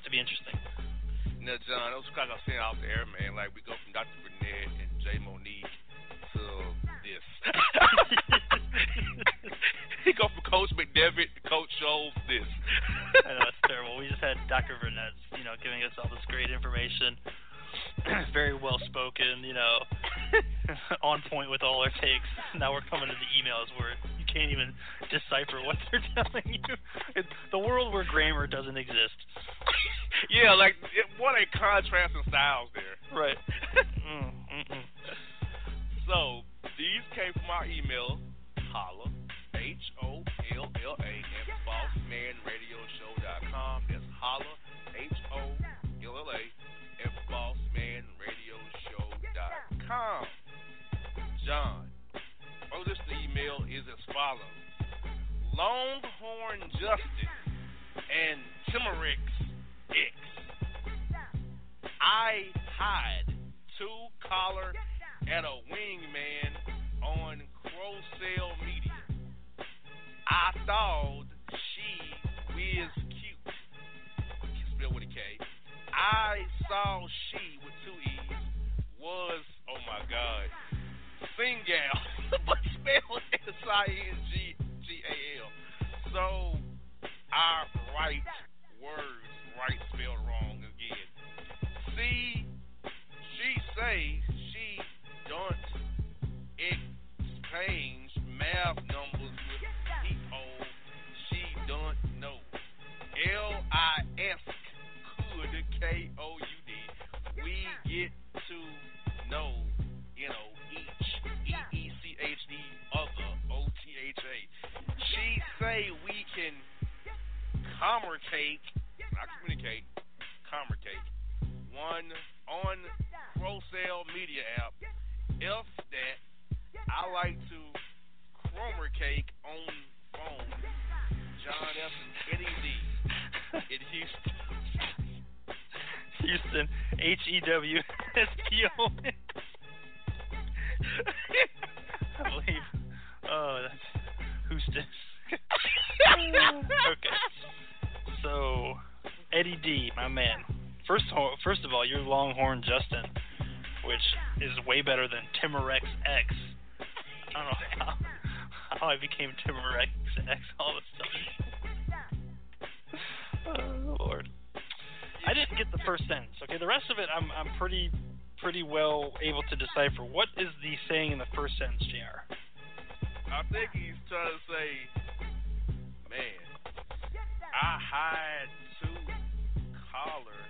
JR, so this ought to be interesting. Now, John, those guys are saying off the air, man. Like, we go from Dr. Burnett and Jae Monique to this. he go from Coach McDevitt to Coach Scholes this. I know, it's terrible. We just had Dr. Burnett, you know, giving us all this great information. Very well spoken, you know, on point with all our takes. Now we're coming to the emails where you can't even decipher what they're telling you. It's the world where grammar doesn't exist. Yeah, like it, what a contrast in styles there. Right. mm. So these came from our email, holla, H O L L A at bossmanradioshow.com. That's holla, H O L L A at bossmanradioshow.com. John, oh, this email is as follows. Longhorn Justin and Timerix X. I hide two collar and a wingman on Crowcell Media. I thought she was cute. Spelled with a K. I saw she with two E's was oh my god. Singal but spelled S I N G G-A-L. So, I write words And Eddie D. in Houston. Houston, H E W S T O N. I believe. Oh, that's Houston. okay. So, Eddie D, my man. First, first of all, you're Longhorn Justin, which is way better than Timorex X. I don't know how, how I became Timorex X all of a get the first sentence. Okay, the rest of it I'm I'm pretty pretty well able to decipher. What is the saying in the first sentence, Jr. I think he's trying to say, man, I had to collar.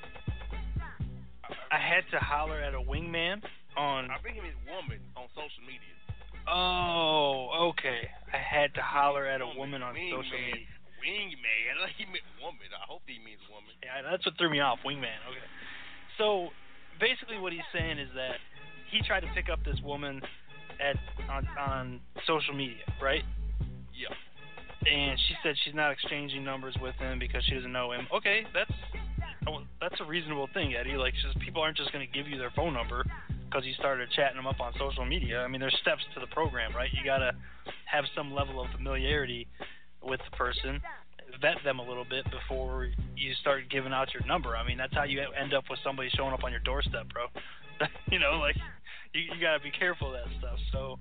I had to holler at a wingman on. I think he means woman on social media. Oh, okay. I had to holler at a woman on social media. Wingman. I he meant woman. I hope he means woman. Yeah, that's what threw me off. Wingman. Okay. So basically, what he's saying is that he tried to pick up this woman at on on social media, right? Yeah. And she said she's not exchanging numbers with him because she doesn't know him. Okay, that's oh, that's a reasonable thing, Eddie. Like, just people aren't just going to give you their phone number because you started chatting them up on social media. I mean, there's steps to the program, right? You gotta have some level of familiarity with the person, vet them a little bit before you start giving out your number. I mean, that's how you end up with somebody showing up on your doorstep, bro. you know, like you, you gotta be careful of that stuff. So,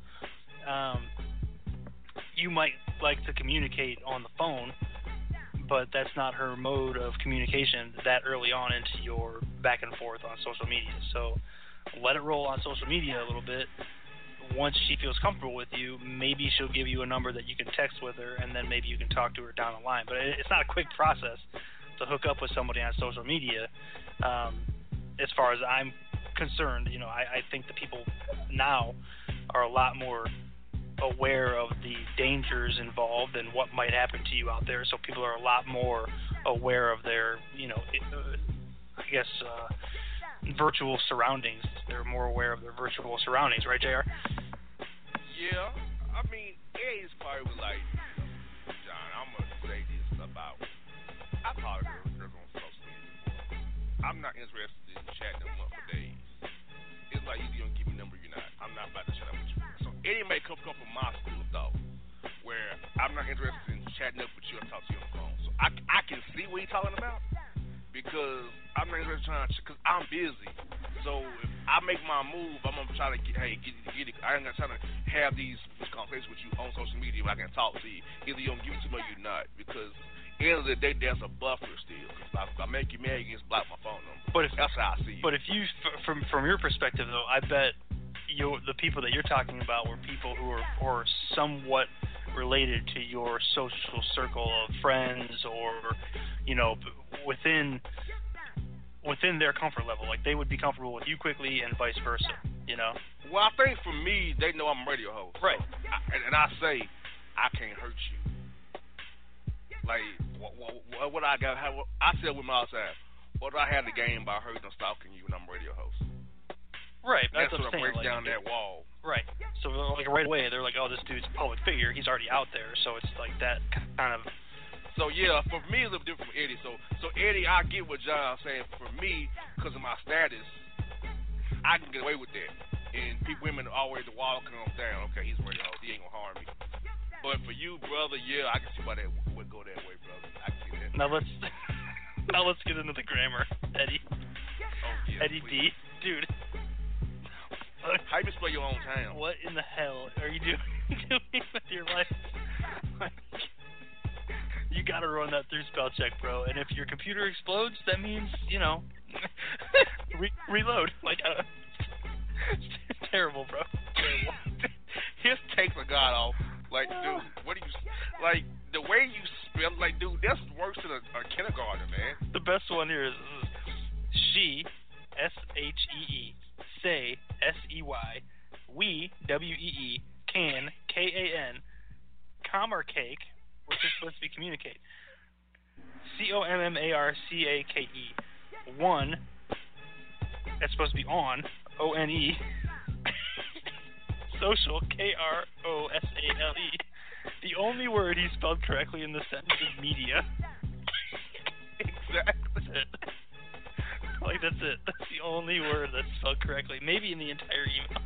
um, you might like to communicate on the phone, but that's not her mode of communication that early on into your back and forth on social media. So, let it roll on social media a little bit. Once she feels comfortable with you, maybe she'll give you a number that you can text with her, and then maybe you can talk to her down the line. But it's not a quick process to hook up with somebody on social media. Um, as far as I'm concerned, you know, I, I think the people now are a lot more aware of the dangers involved and what might happen to you out there. So people are a lot more aware of their, you know, uh, I guess, uh, virtual surroundings. They're more aware of their virtual surroundings, right, Jr. Yeah. I mean, Eddie's probably was like, John, I'm gonna say this about. I to girls on social media. I'm not interested in chatting them up for days. It's like you don't give me a number, or you're not. I'm not about to chat up with you. So Eddie may come come from my school of where I'm not interested in chatting up with you and talk to you on the phone. So I, I can see what he's talking about because I'm not interested in trying to because I'm busy. So if I make my move, I'm gonna try to get hey get get it. I ain't gonna try to have these conversations with you on social media where I can talk to you. Either you don't give it to me or you're not because end of the day there's a buffer still. If I, if I make you mad, you just block my phone number. But if That's how I see it. But if you, f- from from your perspective though, I bet you the people that you're talking about were people who are or somewhat related to your social circle of friends or you know within within their comfort level like they would be comfortable with you quickly and vice versa you know Well, I think for me, they know I'm a radio host. Right. So I, and, and I say, I can't hurt you. Like, what, what, what, what I got, how, I tell with my time, what do I have to gain by hurting or stalking you when I'm a radio host? right that's, That's what what I'm saying breaks like, down that wall. right so like right away they're like oh this dude's a public figure he's already out there so it's like that kind of So yeah, for me it's a little different from Eddie. So so Eddie, I get what John's saying. For me, because of my status, I can get away with that. And people, women are always the wall comes down. Okay, he's radio oh, host. He ain't gonna harm me. But for you, brother, yeah, I can see why that would go that way, brother. I can see that. now let's now let's get into the grammar Eddie Oh, yeah, Eddie please. D dude How you spell your own town? What in the hell are you spell check, bro. And if your computer explodes, that means you know, re- reload. Like, uh, terrible, bro. Terrible. His takes are god off. Like, dude, what do you like? The way you spell, like, dude, that's worse than a, a kindergarten, man. The best one here is, is she, S H E E, say, S E Y, we, W E E, can, K A N, comma cake, which is supposed to be communicate. C O M M A R C A K E. One, that's supposed to be on, O N E. Social, K R O S A L E. The only word he spelled correctly in the sentence is media. exactly. Like that's it. That's the only word that's spelled correctly. Maybe in the entire email.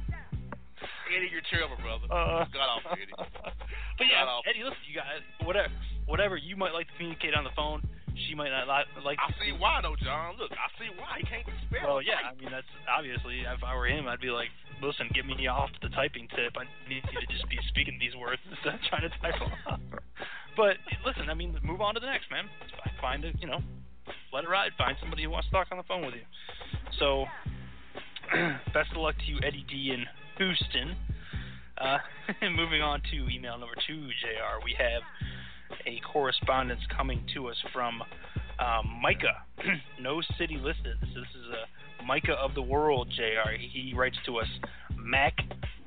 Eddie, you're terrible, brother. Uh, Got off, Eddie. but yeah. Eddie, listen, you guys, whatever, whatever you might like to communicate on the phone, she might not li- like. I see why though, John. Look, I see why he can't spell. Well, yeah, I mean that's obviously if I were him, I'd be like, listen, get me off the typing tip. I need you to just be speaking these words instead of trying to type them up. But listen, I mean, move on to the next, man. Find it, you know, let it ride. Find somebody who wants to talk on the phone with you. So, best of luck to you, Eddie D in Houston. Uh, moving on to email number two, Jr. We have a correspondence coming to us from um, Micah. no city listed. This is a Micah of the world, Jr. He writes to us, Mac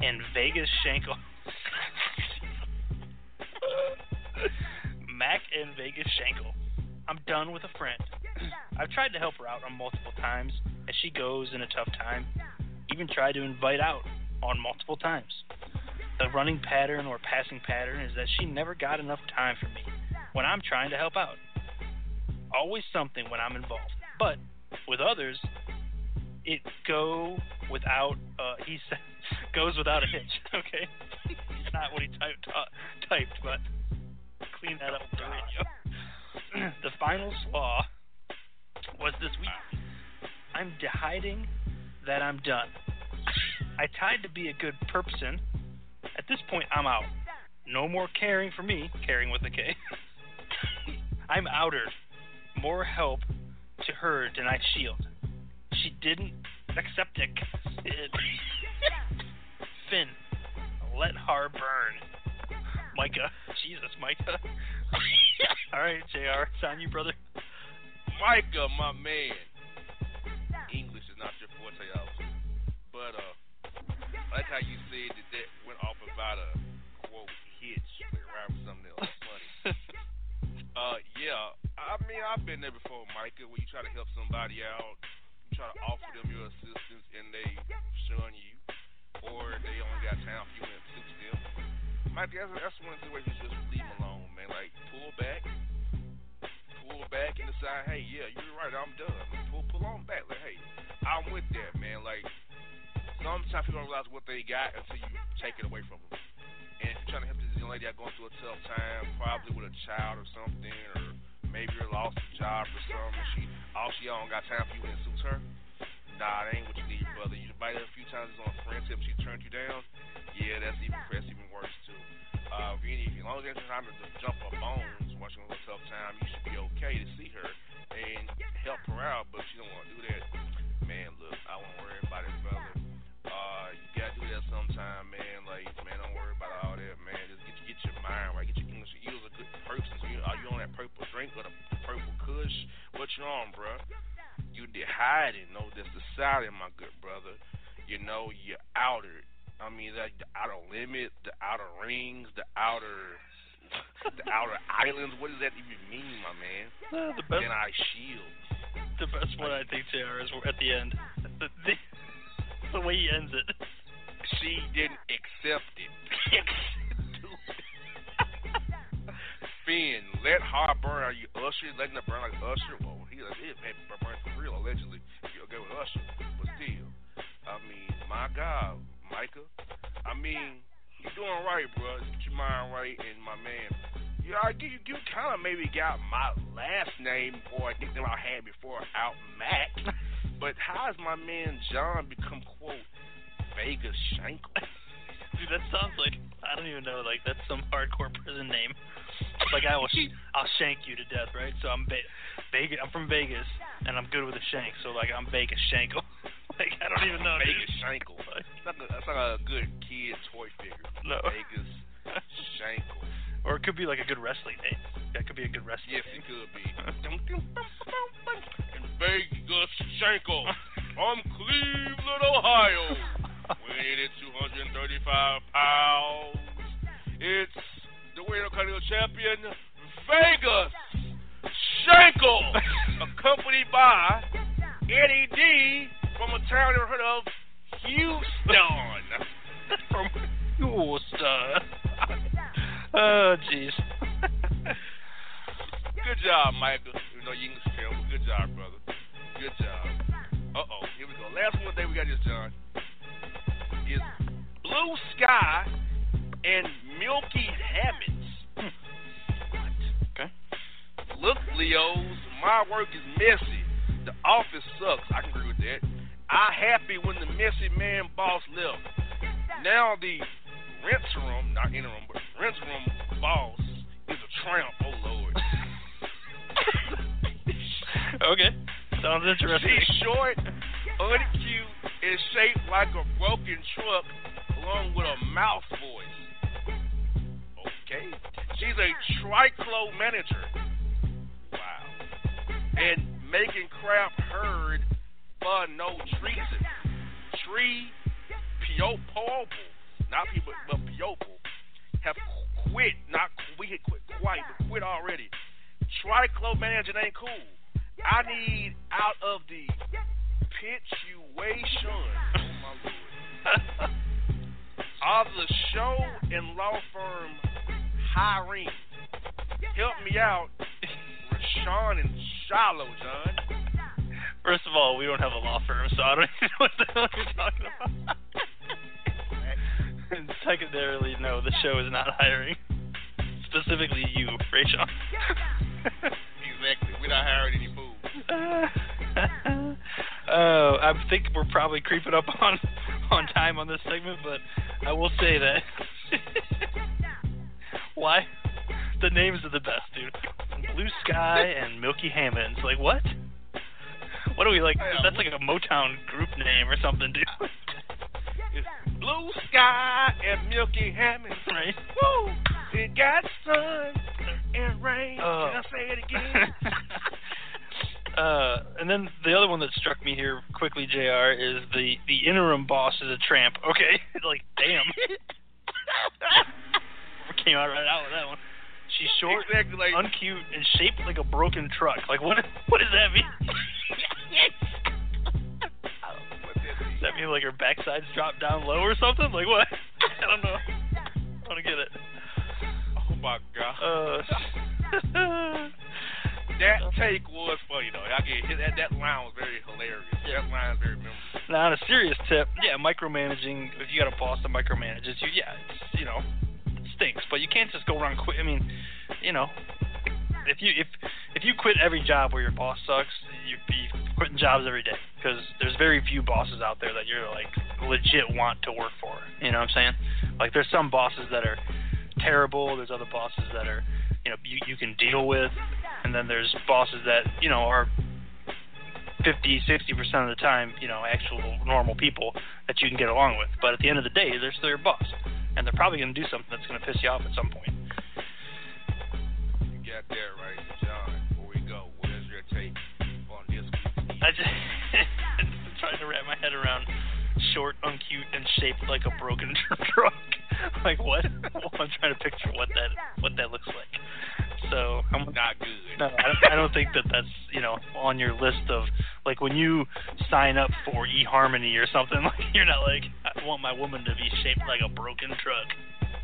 and Vegas Shankle. Mac and Vegas Shankle. I'm done with a friend. I've tried to help her out on multiple times as she goes in a tough time. Even tried to invite out on multiple times. The running pattern or passing pattern is that she never got enough time for me when I'm trying to help out. Always something when I'm involved. But with others, it go without uh he said goes without a hitch, okay? it's not what he typed typed, but clean that up for the radio. the final flaw was this week. I'm hiding that I'm done. I tried to be a good person. At this point, I'm out. No more caring for me, caring with a K. I'm outer. More help to her than I shield. She didn't accept it. Finn, let her burn. Micah, Jesus, Micah. All right, Jr. It's on you, brother. Micah, my man. English is not your forte. But uh, Like how you said that that went off about a quote hitch, like right with something else funny. uh, yeah. I mean, I've been there before, Micah. When you try to help somebody out, you try to offer them your assistance, and they shun you, or they only got time for you and it suits them. Micah, that's, that's one of the ways you just leave them alone, man. Like pull back, pull back and decide, hey, yeah, you're right, I'm done. Pull, pull on back. Like, hey, I'm with that, man. Like, sometimes people don't realize what they got until you take it away from them. And if you're trying to help this young lady out going through a tough time, probably with a child or something, or maybe you lost a job or something, and she all she don't got time for you and it suits her. Nah, that ain't what you need, brother. You invited her a few times on friendship, she turned you down. Yeah, that's even that's even worse too. Uh, if you need, as long as there's time to jump her bones while she's going through a tough time, you should be okay to see her and help her out. But she don't want to do that. Man, look, I won't worry about it, brother. Uh, you gotta do that sometime, man. Like, man, don't worry about all that, man. Just get get your mind right, get your English. You was a good person. You, are you on that purple drink or the purple Kush? What you on, bruh? You did hiding. No, that's the silent, my good brother. You know, you're outer. I mean, like the outer limit, the outer rings, the outer, the outer islands. What does that even mean, my man? Uh, the best, Then I shield. the best one I think, Jr. is at the end. The, the, the way he ends it. She didn't accept it. Finn, let her burn. Are you Usher? Letting her burn like Usher? Well, he like, it may burn for real, allegedly. You're okay with Usher. But still, I mean, my God, Micah. I mean, you're doing right, bro. Get your mind right. And my man, yeah, I you, you kind of maybe got my last name or a think that I had before out Mac. But how has my man John become, quote, Vegas Shankle? Dude, that sounds like I don't even know. Like that's some hardcore prison name. Like I will, sh- I'll shank you to death, right? So I'm Ve- Vegas. I'm from Vegas, and I'm good with a shank. So like I'm Vegas Shankle. like I don't even know. Vegas Shankle. That's like, a, that's like a good kid toy figure. No. Vegas Shankle. Or it could be like a good wrestling name. That could be a good wrestling Yes, name. it could be. In Vegas, Shankle from Cleveland, Ohio, weighing in at 235 pounds. It's the Intercontinental Champion, Vegas Shankle, accompanied by Eddie D from a town never heard of, Houston. From Houston. Oh, jeez. Good job, Michael. You know you can tell. Good job, brother. Good job. Uh oh, here we go. Last one day we got this, John. Is Blue Sky and Milky Hammonds. Okay. Look, Leos, my work is messy. The office sucks. I can agree with that. I happy when the messy man boss left. Now the rinse room, Oh Lord. okay. Sounds interesting. She's short, uncute, and shaped like a broken truck, along with a mouth voice. Okay. She's a triclo manager. Wow. And making crap heard for no treason. Tree Piopo, not people, but Piopo, have quit. Not we had quit quite, but quit already. Triclo manager ain't cool. I need out of the pitch situation. Oh my lord. Of the show and law firm hiring. Help me out, Rashawn and Shiloh, John. First of all, we don't have a law firm, so I don't even know what the hell you're talking about. and secondarily, no, the show is not hiring. Specifically you, Rachel. Exactly. We're not hiring any fools. Oh, I think we're probably creeping up on on time on this segment, but I will say that why the names are the best, dude. Blue Sky and Milky Hammonds. Like what? What are we like? That's like a Motown group name or something, dude. It's Blue Sky and Milky Hammonds. Right? Woo! It got sun and rain. Oh. Can I say it again? uh, and then the other one that struck me here quickly, Jr. is the the interim boss is a tramp. Okay, like damn, came out right out with that one. She's short, exactly like uncute, and shaped like a broken truck. Like what? What does that mean? Does that mean like her backside's dropped down low or something? Like what? I don't know. I don't get it. My god. Uh, that take was funny though. I get that that line was very hilarious. Yeah. That line is very memorable. Now, on a serious tip, yeah, micromanaging. If you got a boss that micromanages you, yeah, it's, you know, it stinks. But you can't just go around quit. I mean, you know, if you if if you quit every job where your boss sucks, you'd be quitting jobs every day because there's very few bosses out there that you're like legit want to work for. You know what I'm saying? Like there's some bosses that are terrible. There's other bosses that are you know you you can deal with, and then there's bosses that you know are 50, 60 percent of the time, you know, actual normal people that you can get along with. But at the end of the day, they're still your boss, and they're probably going to do something that's going to piss you off at some point. You got that right, John. Before we go, what is your take on this I just I'm trying to wrap my head around short, uncute, and shaped like a broken truck. Like what? I'm trying to picture what that what that looks like. So I'm not good. No, I don't, I don't think that that's you know on your list of like when you sign up for eHarmony or something. Like you're not like I want my woman to be shaped like a broken truck.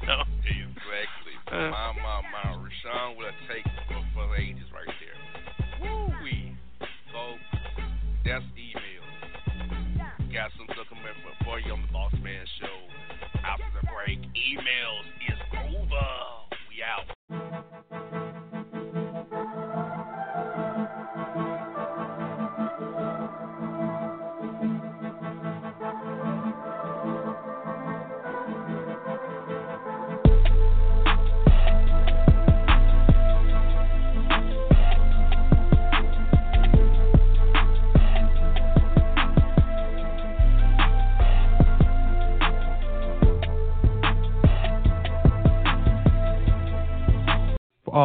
No. Exactly. Uh. my my my Rashawn will take for, for the ages right there. Woo wee. Folks, that's email. Got some up for- for you on the Boss Man Show. Emails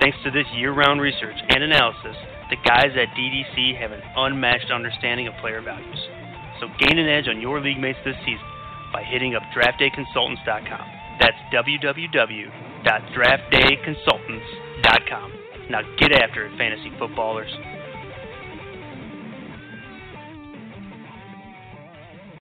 Thanks to this year round research and analysis, the guys at DDC have an unmatched understanding of player values. So gain an edge on your league mates this season by hitting up draftdayconsultants.com. That's www.draftdayconsultants.com. Now get after it, fantasy footballers.